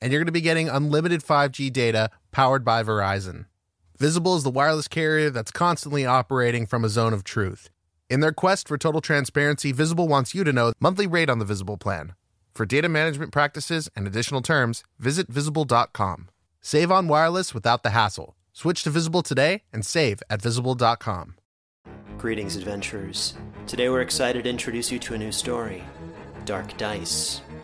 and you're going to be getting unlimited 5G data powered by Verizon. Visible is the wireless carrier that's constantly operating from a zone of truth. In their quest for total transparency, Visible wants you to know monthly rate on the Visible plan. For data management practices and additional terms, visit visible.com. Save on wireless without the hassle. Switch to Visible today and save at visible.com. Greetings, adventurers. Today we're excited to introduce you to a new story Dark Dice,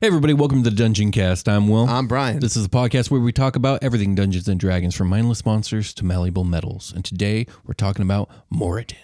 Hey everybody, welcome to the Dungeon Cast. I'm Will. I'm Brian. This is a podcast where we talk about everything Dungeons and Dragons, from mindless monsters to malleable metals. And today we're talking about Moradin.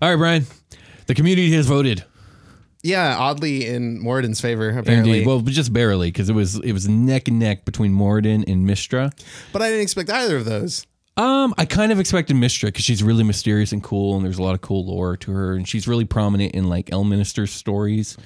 All right, Brian. The community has voted. Yeah, oddly in Moradin's favor, apparently. Indeed. Well, just barely, because it was it was neck and neck between Moradin and Mystra. but I didn't expect either of those. Um, I kind of expected Mystra because she's really mysterious and cool, and there's a lot of cool lore to her, and she's really prominent in like Elminster's stories.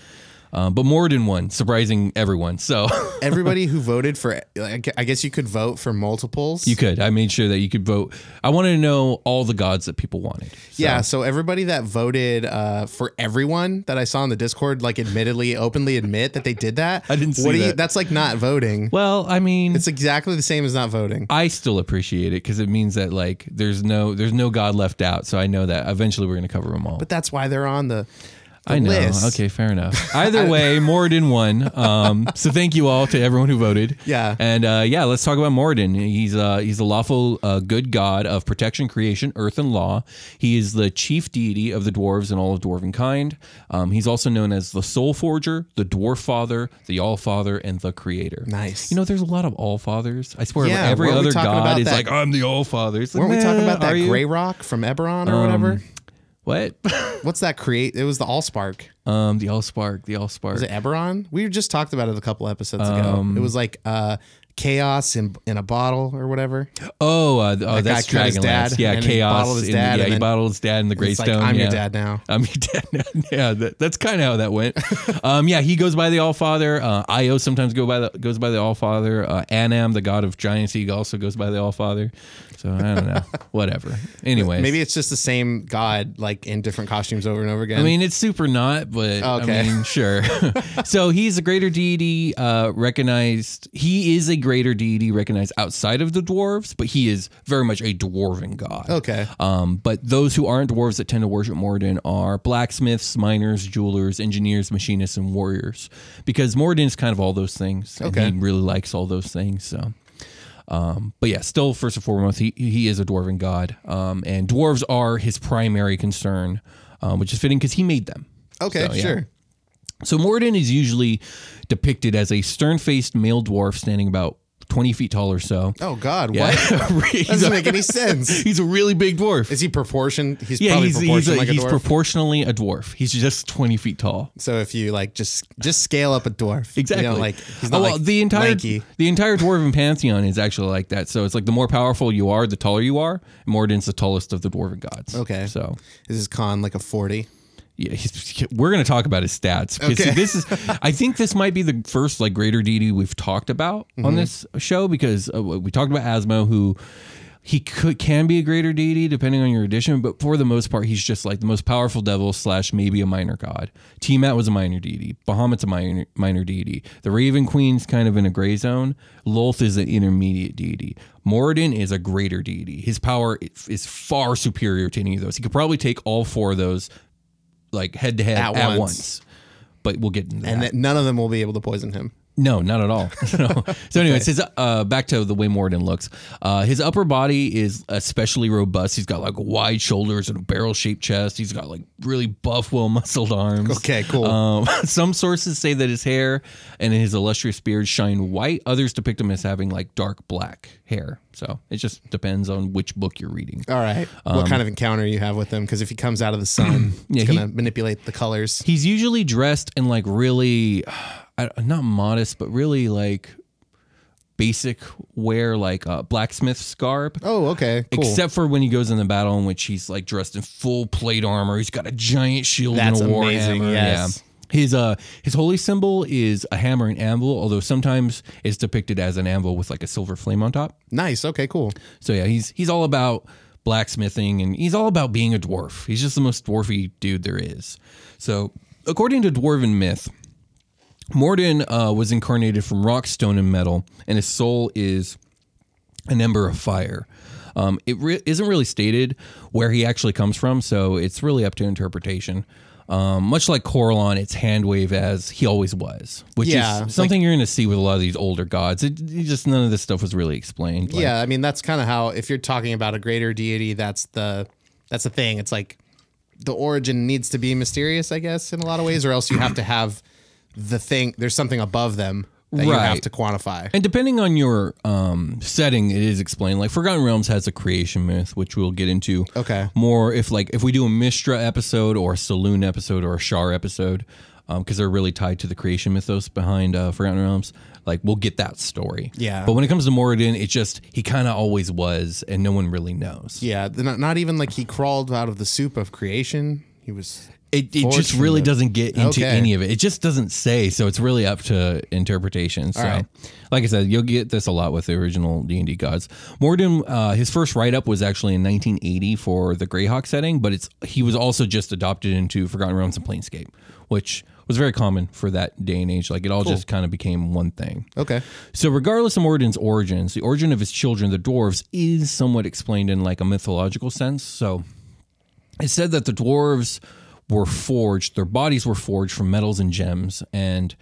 Um, but than one, surprising everyone. So Everybody who voted for, like, I guess you could vote for multiples. you could. I made sure that you could vote. I wanted to know all the gods that people wanted. So- Yeah, so everybody that voted uh, for everyone that I saw in the Discord, like, admittedly, openly admit that they did that. I didn't see what do you, that. That's like not voting. Well, I mean, It's exactly the same as not voting. I still appreciate it because it means that like there's no there's no god left out. So I know that eventually we're gonna cover them all. But that's why they're on the I know. list. Okay, fair enough. Either way, Moradin won. Um, so thank you all to everyone who voted. Yeah. And uh, yeah, let's talk about Moradin. He's uh, he's a lawful uh, good god of protection, creation, earth, and law. He is the chief deity of the dwarves and all of dwarven kind. Um, he's also known as the Soul Forger, the Dwarf Father, the All Father, and the Creator. Nice. You know, there's a lot of All Fathers. I swear, Yeah, every other god is that- like, I'm the All Father. It's like, Weren't we talking about that gray rock from Eberron or Um, whatever? What? What's that create? It was the Allspark. um, the Allspark, the Allspark. Was it Eberron? We just talked about it a couple episodes ago. Um, it was like uh, chaos in in a bottle or whatever. Oh, uh, oh, That that's guy cut his Dragonlance. dad, Yeah, and he chaos. bottled his in dad, yeah, he then bottled his dad in the It's like I'm yeah. your dad now. I'm your dad. now. yeah, that, that's kind of how that went. um, yeah, he goes by the All Father. Uh, Io sometimes go by the goes by the All Father. Uh, Annam, the god of giants, he also goes by the All Father. So I don't know. Whatever. Anyway, Maybe it's just the same god, like in different costumes over and over again. I mean, it's super not, but Okay. I mean, sure. so he's a greater deity uh, recognized. He is a greater deity recognized outside of the dwarves, but he is very much a dwarven god. Okay. Um, but those who aren't dwarves that tend to worship Moradin are blacksmiths, miners, jewelers, engineers, machinists, and warriors, because Moradin is kind of all those things. And Okay. he really likes all those things. So. Um, but yeah, still first and foremost, he he is a dwarven god, um, and dwarves are his primary concern, um, which is fitting because he made them. okay, So, yeah. sure. So Moradin is usually depicted as a stern-faced male dwarf standing about 20 feet tall or so. Oh God, Yeah. what? He's Doesn't make any sense. He's a really big dwarf. Is he proportioned? He's yeah, probably he's, he's, a, like he's proportionally a dwarf. He's just 20 feet tall. so if you like just just scale up a dwarf, Exactly. You know, like he's not Oh, well, like the entire lanky. the entire dwarven pantheon is actually like that. So it's like the more powerful you are, the taller you are. Mordin's the tallest of the dwarven gods. Okay. So Is his con like a forty? Yeah, he's, we're going to talk about his stats. Okay. This is, I think this might be the first like greater deity we've talked about Mm-hmm. on this show because uh, we talked about Asmo, who he could can be a greater deity depending on your edition, but for the most part, he's just like the most powerful devil slash maybe a minor god. Tiamat was a minor deity. Bahamut's a minor minor deity. The Raven Queen's kind of in a gray zone. Lolth is an intermediate deity. Moradin is a greater deity. His power is far superior to any of those. He could probably take all four of those like head to head At once. But we'll get into And that. that none of them will be able to poison him. No, not at all. no. So, anyways, his uh, back to the way Morden looks. Uh, his upper body is especially robust. He's got like wide shoulders and a barrel-shaped chest. He's got like really buff, well-muscled arms. Okay, cool. Um, some sources say that his hair and his illustrious beard shine white. Others depict him as having like dark black hair. So it just depends on which book you're reading. All right. what kind of encounter you have with him? Because if he comes out of the sun, Um, Yeah, he's gonna manipulate the colors. He's usually dressed in like really, I- not modest, but really like basic wear, like a blacksmith's garb. Oh, okay. Cool. Except for when he goes in the battle, in which he's like dressed in full plate armor. He's got a giant shield That's and a war amazing, hammer. yes. Yeah. His uh his holy symbol is a hammer and anvil, although sometimes it's depicted as an anvil with like a silver flame on top. nice. Okay, cool. So yeah, he's he's all about blacksmithing and he's all about being a dwarf. He's just the most dwarfy dude there is. So according to dwarven myth, Morden uh, was incarnated from rock, stone, and metal, and his soul is an ember of fire. Um, it re- isn't really stated where he actually comes from, so it's really up to interpretation. Um, much like Corellon, it's hand wave as he always was, which Yeah, is something you're going to see with a lot of these older gods. It, it just none of this stuff was really explained. Like, yeah, I mean that's kind of how if you're talking about a greater deity, that's the that's the thing. It's like the origin needs to be mysterious, I guess, in a lot of ways, or else you have to have the thing. There's something above them that you have to quantify. And depending on your um, setting, it is explained. Like Forgotten Realms has a creation myth, which we'll get into. Okay. More if like if we do a Mystra episode or a Selûne episode or a Shar episode, because they're really tied to the creation mythos behind uh, Forgotten Realms. Like we'll get that story. Yeah. But when it comes to Moradin, it's just he kind of always was, and no one really knows. yeah, not, not even like he crawled out of the soup of creation. He was. It, it just really doesn't get into Okay. any of it. It just doesn't say, so it's really up to interpretation. So, right. like I said, you'll get this a lot with the original D and D gods. Morden, uh, his first write up was actually in 1980 for the Greyhawk setting, but it's he was also just adopted into Forgotten Realms and Planescape, which was very common for that day and age. Like it all just kind of became one thing. Okay. So, regardless of Morden's origins, the origin of his children, the dwarves, is somewhat explained in like a mythological sense. So, it's said that the dwarves were forged; their bodies were forged from metals and gems, and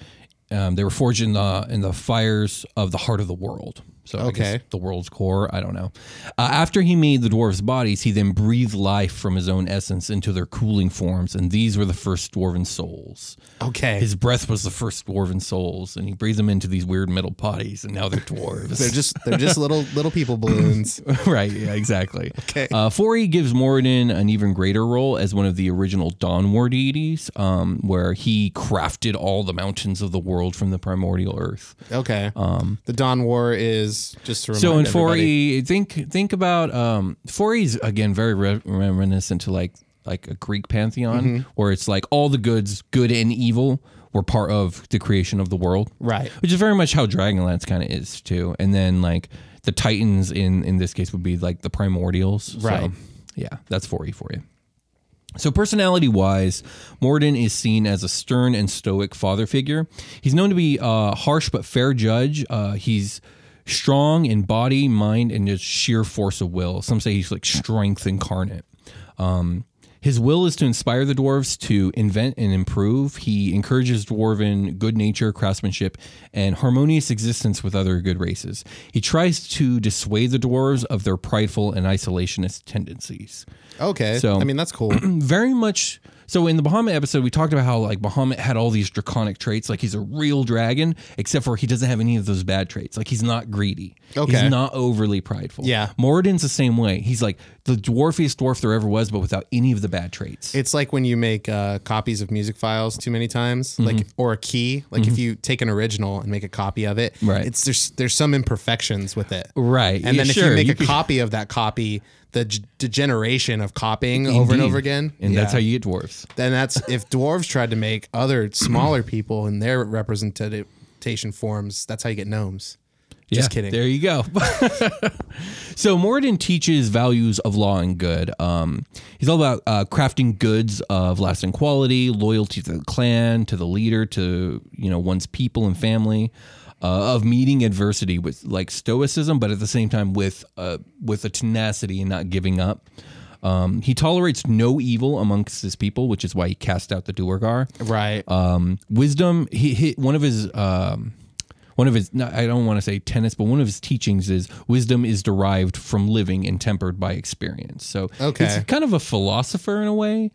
um, they were forged in the in the fires of the heart of the world. So, Okay. the world's core. I don't know. Uh, after he made the dwarves' bodies, he then breathed life from his own essence into their cooling forms, and these were the first dwarven souls. Okay. His breath was the first dwarven souls, and he breathed them into these weird metal bodies, and now they're dwarves. they're just they're just little little people balloons. right, yeah, exactly. Okay. Uh, 4e gives Moradin an even greater role as one of the original Dawn War deities, um, where he crafted all the mountains of the world from the primordial earth. Okay. Um, the Dawn War is just to remind So in everybody- 4e, think think about um, 4e's again very re- reminiscent to like like a Greek pantheon, Mm-hmm. where it's like all the goods, good and evil, were part of the creation of the world. Right. which is very much how Dragonlance kind of is too. And then like the Titans in in this case would be like the primordials. Right. So, yeah, that's 4e for you. So personality wise, Morden is seen as a stern and stoic father figure. He's known to be a harsh but fair judge. Uh, he's strong in body, mind, and just sheer force of will. Some say he's like strength incarnate. Um, his will is to inspire the dwarves to invent and improve. He encourages dwarven good nature, craftsmanship, and harmonious existence with other good races. He tries to dissuade the dwarves of their prideful and isolationist tendencies. Okay. So- I mean that's cool. Very much So in the Bahamut episode, we talked about how like Bahamut had all these draconic traits, like he's a real dragon, except for he doesn't have any of those bad traits. Like he's not greedy. Okay. He's not overly prideful. Yeah. Moradin's the same way. He's like the dwarfiest dwarf there ever was, but without any of the bad traits. It's like when you make uh, copies of music files too many times, Mm-hmm. like or a key. Like if you take an original and make a copy of it, Right. It's there's there's some imperfections with it, Right. And Yeah, then if sure. you make You a could- copy of that copy, the g- degeneration of copying over and over again, And that's how you get dwarves. Then that's if dwarves tried to make other smaller people in their representation forms. That's how you get gnomes. Just Yeah, kidding. There you go. so Morden teaches values of law and good. Um, he's all about uh, crafting goods of lasting quality, loyalty to the clan, to the leader, to you know one's people and family. Uh, of meeting adversity with like stoicism, but at the same time with uh, with a tenacity and not giving up. Um, he tolerates no evil amongst his people, which is why he cast out the Duergar Right. um, wisdom he, he one of his um, one of his i don't want to say tenets but one of his teachings is wisdom is derived from living and tempered by experience so Okay. he's kind of a philosopher in a way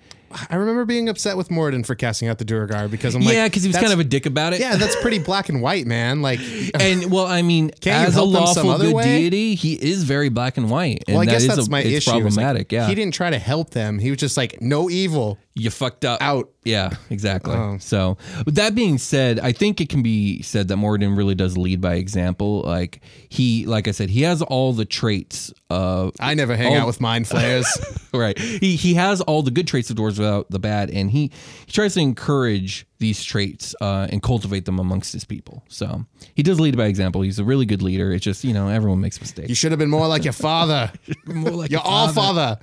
I remember being upset with Moradin for casting out the Duergar because I'm like, yeah because he was kind of a dick about it yeah, that's pretty black and white, man. Like, and well i mean as a help them some lawful good way? deity he is very black and white and well, I that guess is that's a- my issue. is, like, problematic yeah he didn't try to help them. He was just like, no evil. You fucked up Out. Yeah, exactly. Oh. So, with that being said, I think it can be said that Moradin really does lead by example. Like he, like I said, he has all the traits of I never hang all- out with mind flayers. right. He he has all the good traits of dwarves without the bad, and he he tries to encourage these traits uh, and cultivate them amongst his people. So he does lead by example. He's a really good leader. It's just you know everyone makes mistakes. you should have been more like your father. More like Your all father.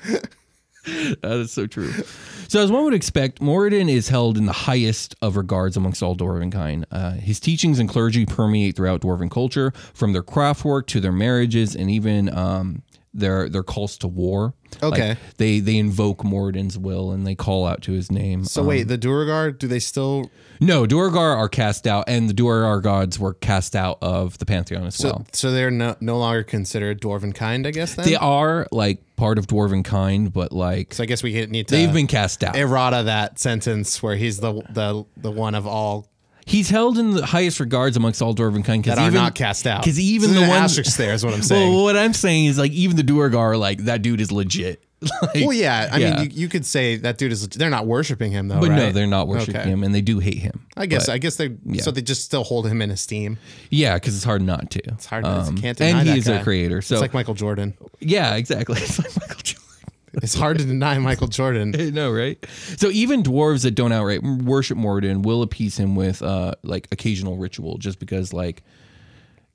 That is so true. So, as one would expect, Moradin is held in the highest of regards amongst all dwarven kind. Uh, his teachings and clergy permeate throughout dwarven culture, from their craftwork to their marriages and even um, their their calls to war. Like, Okay. they they invoke Moradin's will and they call out to his name. So Um, wait, the Duergar, do they still? no, Duergar are cast out, and the Duergar gods were cast out of the pantheon as So, well. so they're no, no longer considered dwarven kind, I guess. Then They are like part of dwarven kind, but like So I guess we need to. they've been cast out. errata that sentence where he's the the the one of all He's held in the highest regards amongst all dwarven kind because that are even not cast out. Because even So the ones asterisk there is what I'm saying. Well, what I'm saying is like even the Duergar are like that dude is legit. like, Well, yeah. I Yeah. mean, you, you could say that dude is. They're not worshiping him though, but no, they're not worshiping Okay. him, and they do hate him. I guess. But, I guess they. So they just still hold him in esteem. yeah, because it's hard not to. It's hard. to um, can't deny and he that is guy. their creator. So it's like Michael Jordan. yeah, exactly. It's like Michael Jordan. It's hard to deny Michael Jordan. Know, right? So even dwarves that don't outright worship Moradin will appease him with uh like occasional ritual, just because like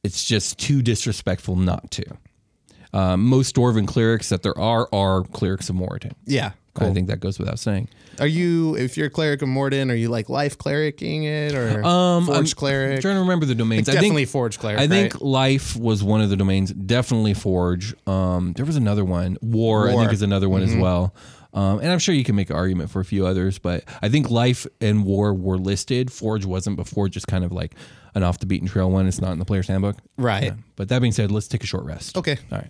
it's just too disrespectful not to. Um, most dwarven clerics that there are are clerics of Moradin. Yeah. I think that goes without saying. Are you, if you're a cleric of Morden, are you like life clericing it or Um, forge I'm cleric? trying to remember the domains. I Definitely think forge cleric. I think right? life was one of the domains. Definitely forge. Um, there was another one. War, I think is another one Mm-hmm. as well. Um, and I'm sure you can make an argument for a few others, but I think life and war were listed. Forge wasn't, before, just kind of like an off the beaten trail one. It's not in the player's handbook. Right. Yeah. But that being said, let's take a short rest. Okay. All right.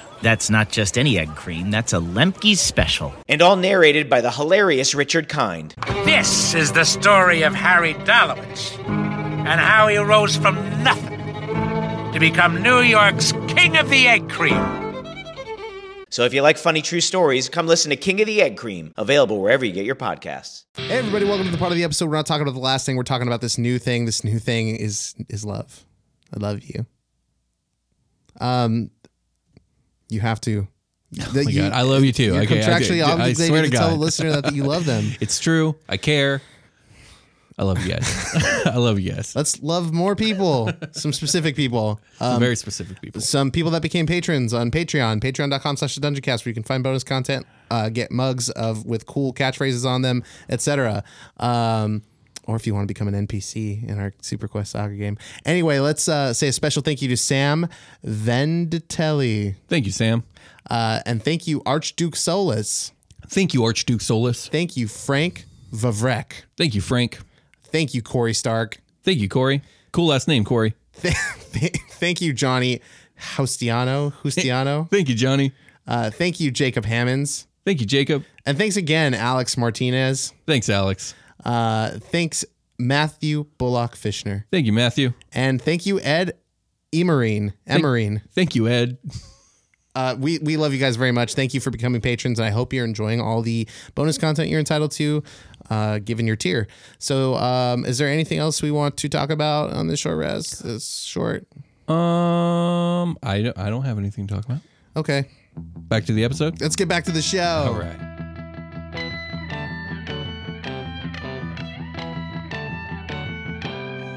That's not just any egg cream, that's a Lemke's special. and all narrated by the hilarious Richard Kind. This is the story of Harry Dalowitz and how he rose from nothing to become New York's King of the Egg Cream. So if you like funny true stories, come listen to King of the Egg Cream, available wherever you get your podcasts. Hey everybody, welcome to the part of the episode. We're not talking about the last thing. We're talking about this new thing. This new thing is is love. I love you. Um, you have to. Oh my God, I love you too. You're Okay, I- contractually I- I obligated swear to, to tell the listener that, that you love them. It's true. I care. I love you guys. I love you guys. Let's love more people. Some specific people. Some Um, very specific people. some people that became patrons on Patreon, patreon.com slash the dungeon cast, where you can find bonus content, uh, get mugs of with cool catchphrases on them, etc. Um, or if you want to become an NPC in our Super Quest Saga game. Anyway, let's uh, say a special thank you to Sam Venditelli. Thank you, Sam. Uh, and thank you, Archduke Solus. Thank you, Archduke Solus. Thank you, Frank Vavrek. Thank you, Frank. Thank you, Corey Stark. Thank you, Corey. Cool last name, Corey. Thank you, Johnny Houstiano. Hustiano. Thank you, Johnny. Uh, thank you, Jacob Hammonds. Thank you, Jacob. And thanks again, Alex Martinez. Thanks, Alex. Uh, thanks, Matthew Bullock Fishner. Thank you, Matthew. And thank you, Ed Emerine. Emerine. Thank you, Ed. Uh, we, we love you guys very much. Thank you for becoming patrons. And I hope you're enjoying all the bonus content you're entitled to, uh, given your tier. So, um, is there anything else we want to talk about on this short res? This short. Um, I don't, I don't have anything to talk about. Okay. Back to the episode. Let's get back to the show. All right.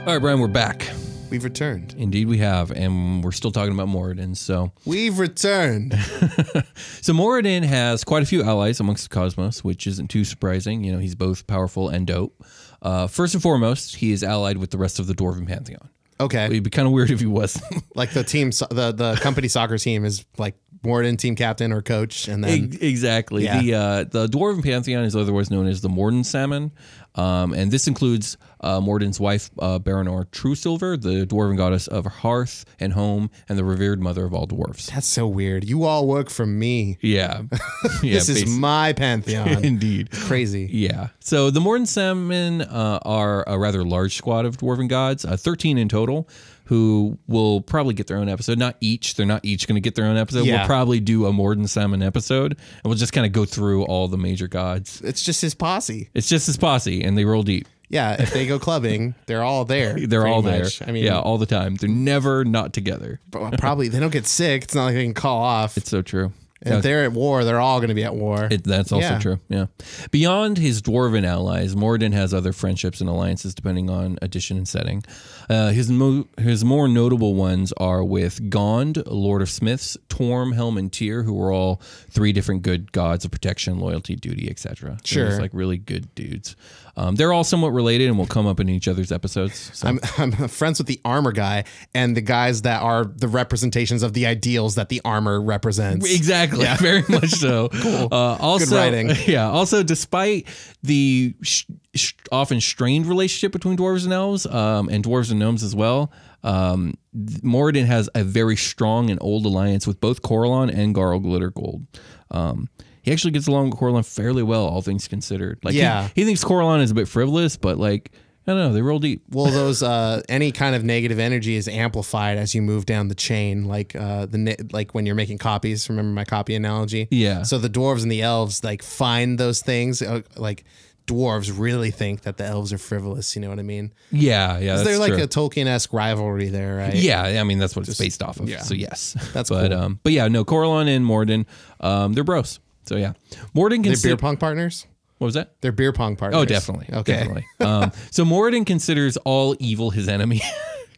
All right, Brian, we're back. We've returned. Indeed, we have, and we're still talking about Moradin. So, We've returned. so Moradin has quite a few allies amongst the cosmos, which isn't too surprising. You know, he's both powerful and dope. Uh, first and foremost, he is allied with the rest of the Dwarven pantheon. Okay. It'd be kind of weird if he wasn't. like the team, so- the the company soccer team is like Morden team captain or coach, and then Ex- exactly. Yeah. The uh, the dwarven pantheon is otherwise known as the Mordinsamman, um, and this includes uh, Morden's wife, uh, Berronar Truesilver, the dwarven goddess of hearth and home, and the revered mother of all dwarves. that's so weird. You all work for me. Yeah, yeah. this is my pantheon. indeed. Crazy. Yeah. So the Mordinsamman uh, are a rather large squad of dwarven gods, uh, 13 in total, who will probably get their own episode. Not each. They're not each going to get their own episode. Yeah. We'll probably do a Mordinsamman episode, and we'll just kind of go through all the major gods. It's just his posse. It's just his posse, and they roll deep. Yeah, if they go clubbing, they're all there. They're all much. there. I mean, yeah, all the time. They're never not together. probably they don't get sick. It's not like they can call off. It's so true. If they're at war, they're all going to be at war. It, that's also Yeah. true. Yeah. Beyond his dwarven allies, Moradin has other friendships and alliances depending on edition and setting. Uh, his mo- his more notable ones are with Gond, Lord of Smiths, Torm, Helm, and Tyr, who are all three different good gods of protection, loyalty, duty, etc. Sure. They're like really good dudes. Um, they're all somewhat related and will come up in each other's episodes. So. I'm, I'm friends with the armor guy and the guys that are the representations of the ideals that the armor represents. Exactly. Very much so. cool. Uh, also, writing. Yeah. Also, despite the sh- sh- often strained relationship between dwarves and elves, um, and dwarves and gnomes as well, um, Moradin has a very strong and old alliance with both Corellon and Garl Glittergold. Um, he actually gets along with Corellon fairly well, all things considered. Like, Yeah. he, thinks Corellon is a bit frivolous, but like, I don't know, they roll deep. Well, those uh, any kind of negative energy is amplified as you move down the chain, like uh, the like when you're making copies. Remember my copy analogy? Yeah. So the dwarves and the elves like find those things. Uh, like dwarves really think that the elves are frivolous. You know what I mean? Yeah, yeah, they're like true. a Tolkien esque rivalry there, right? Yeah, I mean that's what it's based off of. yeah. So yes, That's but cool. um, but yeah, no, Corellon and Morden, um, they're bros. So yeah, Morden They're consider- beer pong partners. What was that? They're beer pong partners. Oh, definitely. Okay. Definitely. um, so Moradin considers all evil his enemy.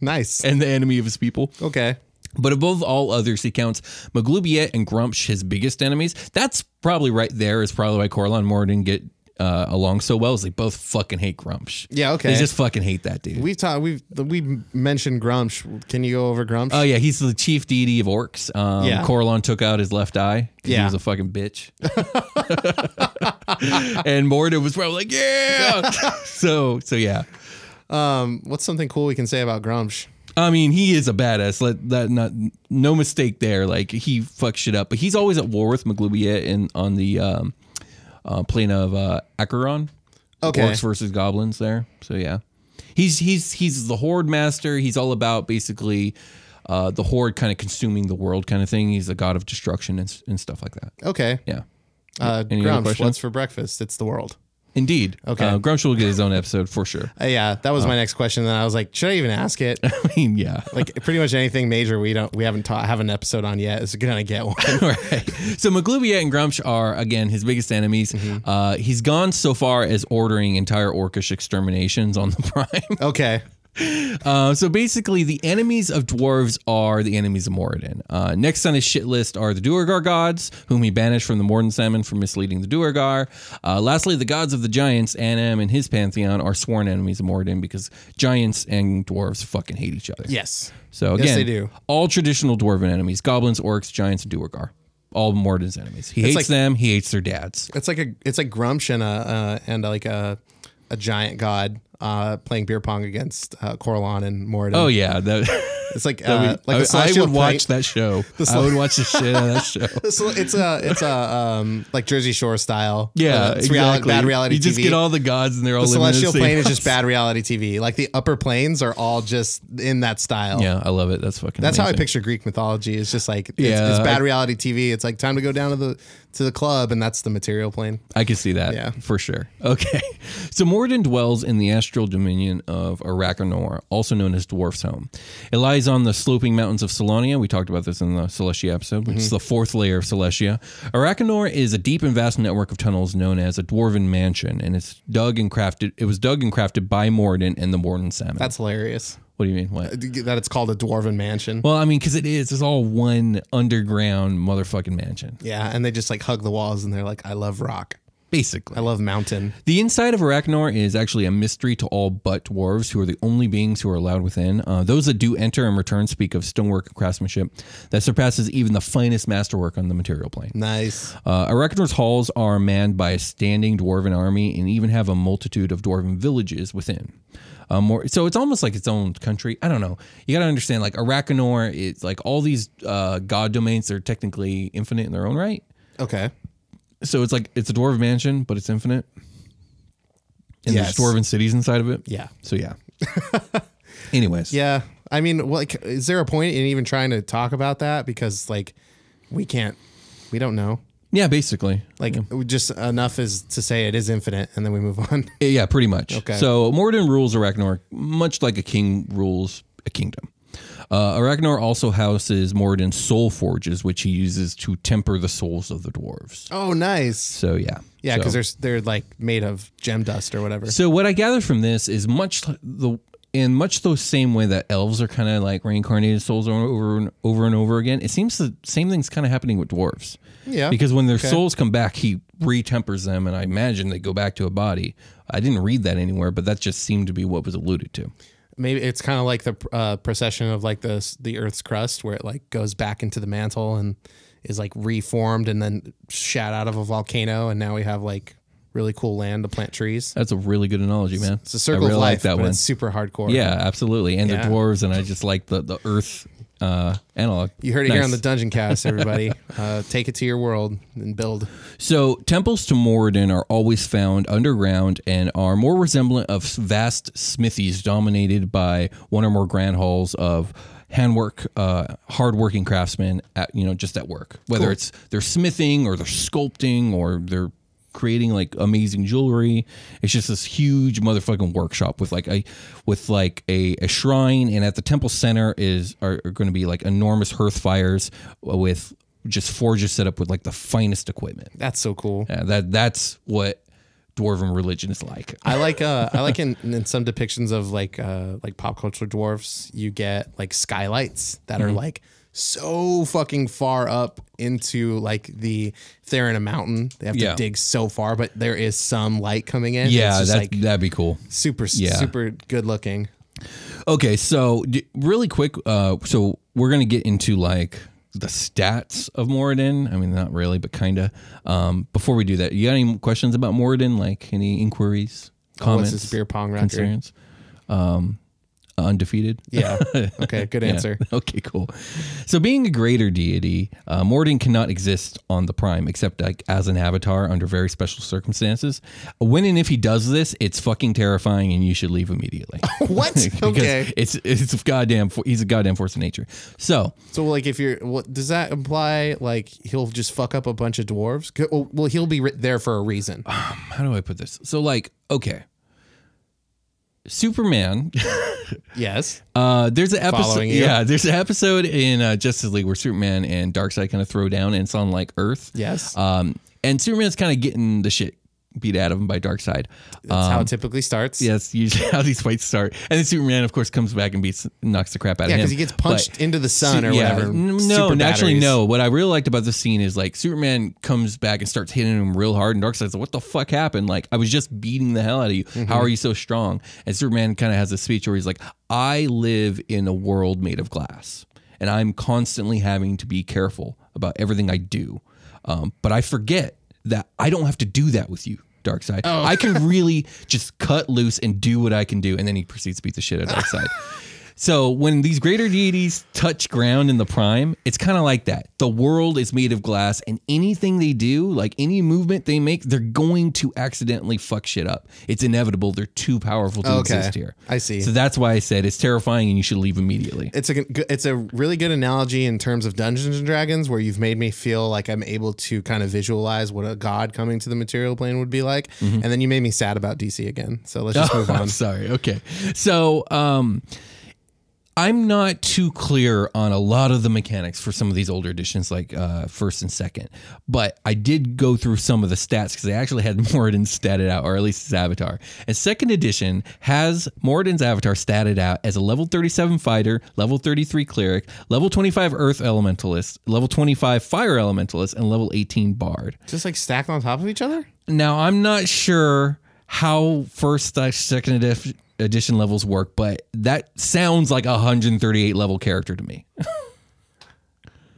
nice. And the enemy of his people. Okay. But above all others, he counts Maglubiyet and Gruumsh his biggest enemies. That's probably right there is probably why Corellon and Moradin get uh, along so well is they both fucking hate Gruumsh. Yeah, okay. They just fucking hate that dude. We've talked. We've we mentioned Gruumsh. Can you go over Gruumsh? Oh yeah, he's the chief deity of orcs. Um, Yeah. Corellon took out his left eye. Yeah. he was a fucking bitch. and Morden was probably like, yeah. so so yeah. Um, what's something cool we can say about Gruumsh? I mean, he is a badass. Let that not no mistake there. Like he fucks shit up, but he's always at war with Maglubiyet and on the um, uh, plane of uh, Acheron. Okay. orcs versus goblins there. So yeah, he's he's he's the horde master. He's all about basically uh, the horde kind of consuming the world kind of thing. He's the god of destruction and, and stuff like that. Okay. Yeah. Uh, Any questions? what's for breakfast? It's the world. Indeed. Okay. Uh, Gruumsh will get his own episode for sure. Uh, yeah, that was my next question. Then I was like, should I even ask it? I mean, yeah. like pretty much anything major we don't we haven't taught have an episode on yet is gonna get one. right. So Maglubiyet and Gruumsh are again his biggest enemies. Mm-hmm. Uh, he's gone so far as ordering entire orcish exterminations on the Prime. Okay. Uh, so basically, the enemies of dwarves are the enemies of Moradin. Uh, next on his shit list are the Duergar gods, whom he banished from the Mordinsamman for misleading the Duergar. Uh, lastly, the gods of the giants, Annam and his pantheon, are sworn enemies of Moradin because giants and dwarves fucking hate each other. Yes. So again, Yes, they do. all traditional dwarven enemies: goblins, orcs, giants, and Duergar. All Moradin's enemies. He It's hates like- them. He hates their dads. It's like a it's like Gruumsh and a uh, and like a a giant god uh, playing beer pong against uh, Corellon and Moradin. Oh yeah, that, It's like uh, like I, the I would watch that show. The I would watch the shit out of that show. It's a it's a it's a um like Jersey Shore style. Yeah, Uh, it's exactly. reality, bad reality You TV. just get all the gods and they're all the the celestial same plane is just bad reality TV. Like the upper planes are all just in that style. Yeah, I love it. That's fucking. That's how I picture Greek mythology. It's just like it's, Yeah, it's bad I- reality TV. It's like time to go down to the to the club, and that's the material plane. I can see that. Yeah. for sure. Okay, so Morden dwells in the astral dominion of Erackinor, also known as Dwarf's Home. It lies on the sloping mountains of Solania. We talked about this in the Celestia episode, which is Mm-hmm. the fourth layer of Celestia. Erackinor is a deep and vast network of tunnels known as a dwarven mansion, and it's dug and crafted. It was dug and crafted by Morden and the Mordinsamman. That's hilarious. what do you mean? What? That it's called a dwarven mansion. Well, I mean, because it is. It's all one underground motherfucking mansion, yeah, and they just like hug the walls, and they're like, "I love rock. Basically. I love mountain." The inside of Erackinor is actually a mystery to all but dwarves, who are the only beings who are allowed within. Uh, those that do enter and return speak of stonework and craftsmanship that surpasses even the finest masterwork on the material plane. Nice. Uh, Erackinor's halls are manned by a standing dwarven army and even have a multitude of dwarven villages within. Um, more, so it's almost like its own country. I don't know. You got to understand, like Erackinor, it's like all these uh, god domains are technically infinite in their own right. Okay. So it's like it's a dwarven mansion, but it's infinite. And Yes. there's dwarven cities inside of it. Yeah. So yeah. Anyways. Yeah. I mean, like, is there a point in even trying to talk about that? Because like, we can't, we don't know. Yeah, basically. Like, we just enough is to say it is infinite, and then we move on. Yeah, pretty much. Okay. So Morden rules Erackinor much like a king rules a kingdom. Uh, Erackinor also houses Morden's soul forges, which he uses to temper the souls of the dwarves. Oh, nice. So yeah. Yeah, because So- they're they're like made of gem dust or whatever. So what I gather from this is much the in much the same way that elves are kind of like reincarnated souls over and over and over again. It seems the same thing's kind of happening with dwarves. Yeah. Because when their Okay. souls come back, he retempers them, and I imagine they go back to a body. I didn't read that anywhere, but that just seemed to be what was alluded to. Maybe it's kind of like the uh, procession of like the the Earth's crust, where it like goes back into the mantle and is like reformed and then shot out of a volcano, and now we have like really cool land to plant trees. That's a really good analogy, man. It's a circle I really of life, like that one. it's super hardcore. Yeah, absolutely. And Yeah. the dwarves, and I just like the the earth uh, analog. You heard it here on the Dungeon Cast, everybody. uh, take it to your world and build. So temples to Moradin are always found underground and are more resemblant of vast smithies dominated by one or more grand halls of handwork, uh, hardworking craftsmen at you know just at work. Whether Cool. it's they're smithing or they're sculpting or they're creating like amazing jewelry. It's just this huge motherfucking workshop with like a with like a, a shrine and at the temple center is are, are going to be like enormous hearth fires with just forges set up with like the finest equipment. That's so cool. Yeah, that that's what dwarven religion is like. I like uh I like in, in some depictions of like uh like pop culture dwarfs, you get like skylights that are Mhm. like so fucking far up into like the if they're in a mountain, they have to Yeah. dig so far, but there is some light coming in. yeah, It's just, that like that'd be cool. super Yeah. super good looking. Okay, so d- really quick, uh, so we're gonna get into like the stats of Moradin. I mean, not really, but kind of. Um, before we do that, you got any questions about Moradin? Like any inquiries, Oh, comments, what's this beer pong record? concerns? Um, undefeated. Yeah. Okay, good Yeah. answer. Okay, cool. So, being a greater deity, uh, Moradin cannot exist on the Prime except like as an avatar under very special circumstances. When and if he does this, it's fucking terrifying, and you should leave immediately. What? Okay. It's it's a goddamn. He's a goddamn force of nature. So So like if you're what does that imply like he'll just fuck up a bunch of dwarves? Well, well he'll be there for a reason. how do I put this? So like, okay, Superman. yes. Uh, there's an episode. Following you. Yeah, there's an episode in uh, Justice League where Superman and Darkseid kind of throw down, and it's on like Earth. Yes. Um, and Superman's kind of getting the shit beat out of him by Darkseid. That's how Um, it typically starts. Yeah, usually how these fights start. And then Superman, of course, comes back and beats, knocks the crap out of him. Yeah, of him. 'cause he gets punched But- into the sun or whatever, n- super No, naturally, batteries. no. What I really liked about this scene is like Superman comes back and starts hitting him real hard, and Darkseid's like, "What the fuck happened? Like, I was just beating the hell out of you. Mm-hmm. How are you so strong?" And Superman kind of has a speech where he's like, "I live in a world made of glass, and I'm constantly having to be careful about everything I do. Um, but I forget that I don't have to do that with you." Darkseid. Oh. I can really just cut loose and do what I can do. And then he proceeds to beat the shit out of Darkseid. So when these greater deities touch ground in the prime, it's kind of like that. The world is made of glass, and anything they do, like any movement they make, they're going to accidentally fuck shit up. It's inevitable. They're too powerful to Okay. exist here. I see. So that's why I said it's terrifying, and you should leave immediately. It's a it's a really good analogy in terms of Dungeons and Dragons, where you've made me feel like I'm able to kind of visualize what a god coming to the material plane would be like, Mhm. and then you made me sad about DC again. So let's just move Oh, on. I'm sorry. Okay. So, um, I'm not too clear on a lot of the mechanics for some of these older editions, like uh, first and second. But I did go through some of the stats because I actually had Moradin statted out, or at least his avatar. And second edition has Moradin's avatar statted out as a level 37 fighter, level 33 cleric, level 25 earth elementalist, level 25 fire elementalist, and level 18 bard. Just like stacked on top of each other. Now, I'm not sure how first slash second edif- edition levels work, but that sounds like a 138 level character to me.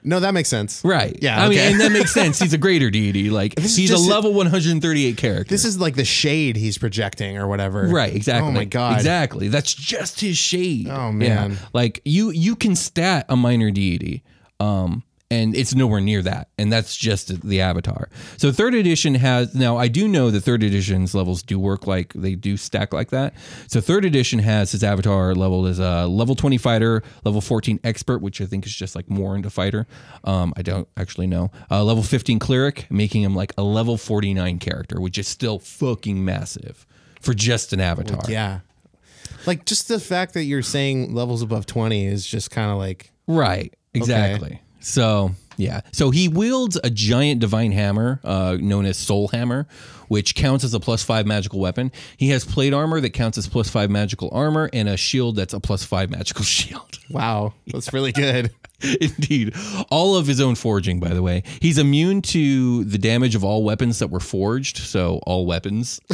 No, that makes sense. Right. Yeah. I mean, and that makes sense. He's a greater deity. Like, This he's a level 138 character. This is like the shade he's projecting or whatever. Right, exactly. Oh my god. Exactly. That's just his shade. Oh, man. Yeah. Like you you can stat a minor deity. Um and it's nowhere near that. And that's just the avatar. So third edition has now I do know that third edition's levels do work like they do stack like that. So third edition has his avatar leveled as a level 20 fighter, level 14 expert, which I think is just like more into fighter. Um, I don't actually know. Uh, level 15 cleric, making him like a level 49 character, which is still fucking massive for just an avatar. Yeah. Like just the fact that you're saying levels above 20 is just kind of like Right. Exactly. So yeah. So he wields a giant divine hammer, uh, known as Soul Hammer, which counts as a plus five magical weapon. He has plate armor that counts as plus five magical armor, and a shield that's a plus five magical shield. wow, that's really good. Indeed. All of his own forging, by the way. He's immune to the damage of all weapons that were forged. So all weapons.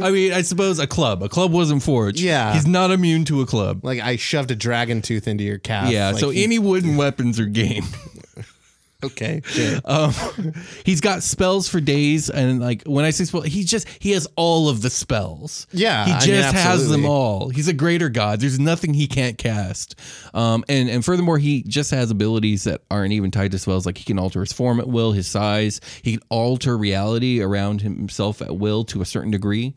I mean, I suppose a club. A club wasn't forged. Yeah. He's not immune to a club. Like I shoved a dragon tooth into your calf. Yeah, Like so he- any wooden weapons are game. Okay, sure. Um, he's got spells for days, and like when I say spell, he just he has all of the spells. Yeah, he I just mean, has them all. He's a greater god. There's nothing he can't cast. Um, and and furthermore, he just has abilities that aren't even tied to spells. Like he can alter his form at will, his size. He can alter reality around himself at will to a certain degree.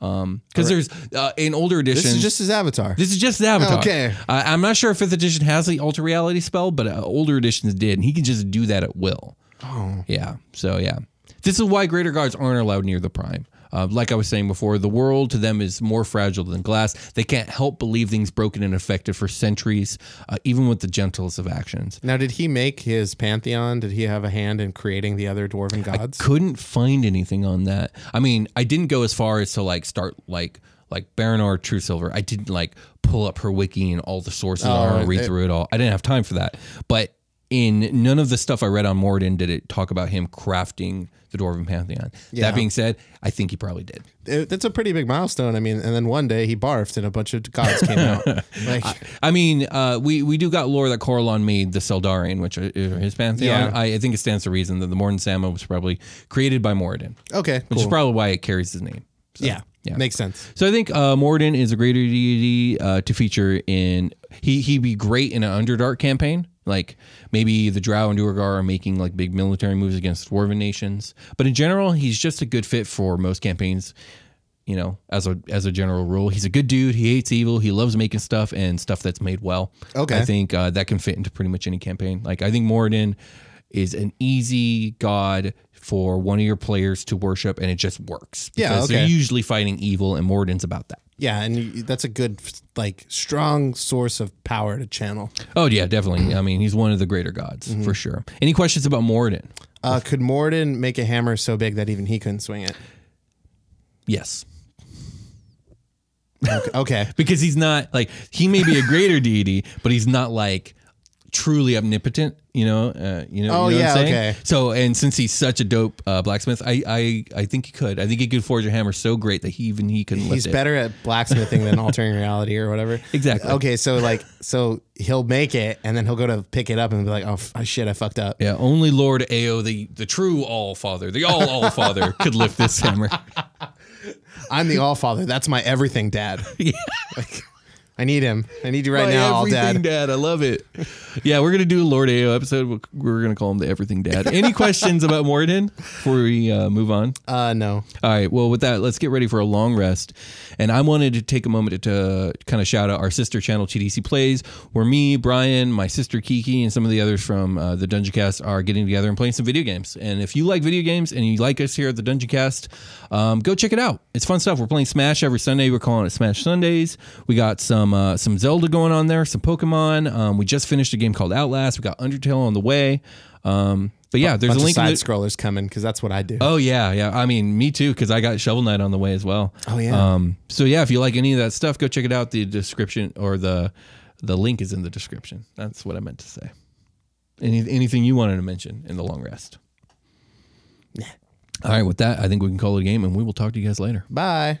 Um, because there's uh, in older editions, This is just his avatar. this is just the avatar. Okay. Uh, I'm not sure if fifth edition has the alter reality spell, but uh, older editions did, and he can just do that at will. Oh. Yeah. So yeah, this is why greater gods aren't allowed near the prime. Uh, like I was saying before, the world to them is more fragile than glass. They can't help believe things broken and affected for centuries, uh, even with the gentlest of actions. Now, did he make his pantheon? Did he have a hand in creating the other dwarven gods? I Couldn't find anything on that. I mean, I didn't go as far as to like start like like Berronar Truesilver. I didn't like pull up her wiki and all the sources Oh, are and read it- through it all. I didn't have time for that. But in none of the stuff I read on Moradin did it talk about him crafting the Dwarven Pantheon. Yeah. That being said, I think he probably did. It- that's a pretty big milestone. I mean, and then one day he barfed and a bunch of gods came out. Like, I mean, uh, we we do got lore that Corellon made the Seldarine, which are his pantheon. Yeah. I, I think it stands to reason that the Mordinsamman was probably created by Moradin. Okay, which is probably why it carries his name. So, yeah, makes sense. So I think uh, Morden is a greater deity uh, to feature in. He he'd be great in an Underdark campaign. Like maybe the Drow and Duergar are making like big military moves against dwarven nations. But in general, he's just a good fit for most campaigns. You know, as a as a general rule, he's a good dude. He hates evil. He loves making stuff and stuff that's made well. Okay. I think uh, that can fit into pretty much any campaign. Like I think Moradin is an easy god for one of your players to worship, and it just works. Yeah, because They're usually fighting evil, and Moradin's about that. Yeah, and you, that's a good, like, strong source of power to channel. Oh yeah, definitely. I mean, he's one of the greater gods Mm-hmm. for sure. Any questions about Moradin? Uh, could Morden make a hammer so big that even he couldn't swing it? Yes. Okay. okay. because he's not like he may be a greater deity, but he's not like truly omnipotent. You know, uh, you know. Oh, you know yeah, what I'm saying? okay. So, and since he's such a dope uh, blacksmith, I, I, I think he could. I think he could forge a hammer so great that he even he couldn't He's lift it. He's better at blacksmithing than altering reality or whatever. Exactly. Okay, so like, so he'll make it, and then he'll go to pick it up and be like, "Oh f- shit, I fucked up." Yeah, only Lord Ao, the the true All Father, the All All Father, could lift this hammer. I'm the All Father. That's my everything dad. Yeah. Like, I need him. I need you right My now, All everything Dad. dad. I love it. Yeah, we're gonna do a Lord Ao episode. We're gonna call him the Everything Dad. Any questions about Morden before we uh, move on? Uh, no. All right. Well, with that, let's get ready for a long rest. And I wanted to take a moment to, kind of shout out our sister channel, TDC Plays, where me, Brian, my sister Kiki, and some of the others from uh, the Dungeoncast are getting together and playing some video games. And if you like video games and you like us here at the Dungeoncast, um, go check it out. It's fun stuff. We're playing Smash every Sunday. We're calling it Smash Sundays. We got some uh, some Zelda going on there, some Pokemon. Um, we just finished a game called Outlast. We got Undertale on the way. Um, but yeah, there's Bunch a link. of side the- scrollers coming because that's what I do. Oh yeah, yeah. I mean, me too, because I got Shovel Knight on the way as well. Oh, yeah. Um. So yeah, if you like any of that stuff, go check it out. The description or the the link is in the description. That's what I meant to say. Any anything you wanted to mention in the long rest? All right. With that, I think we can call it a game, and we will talk to you guys later. Bye.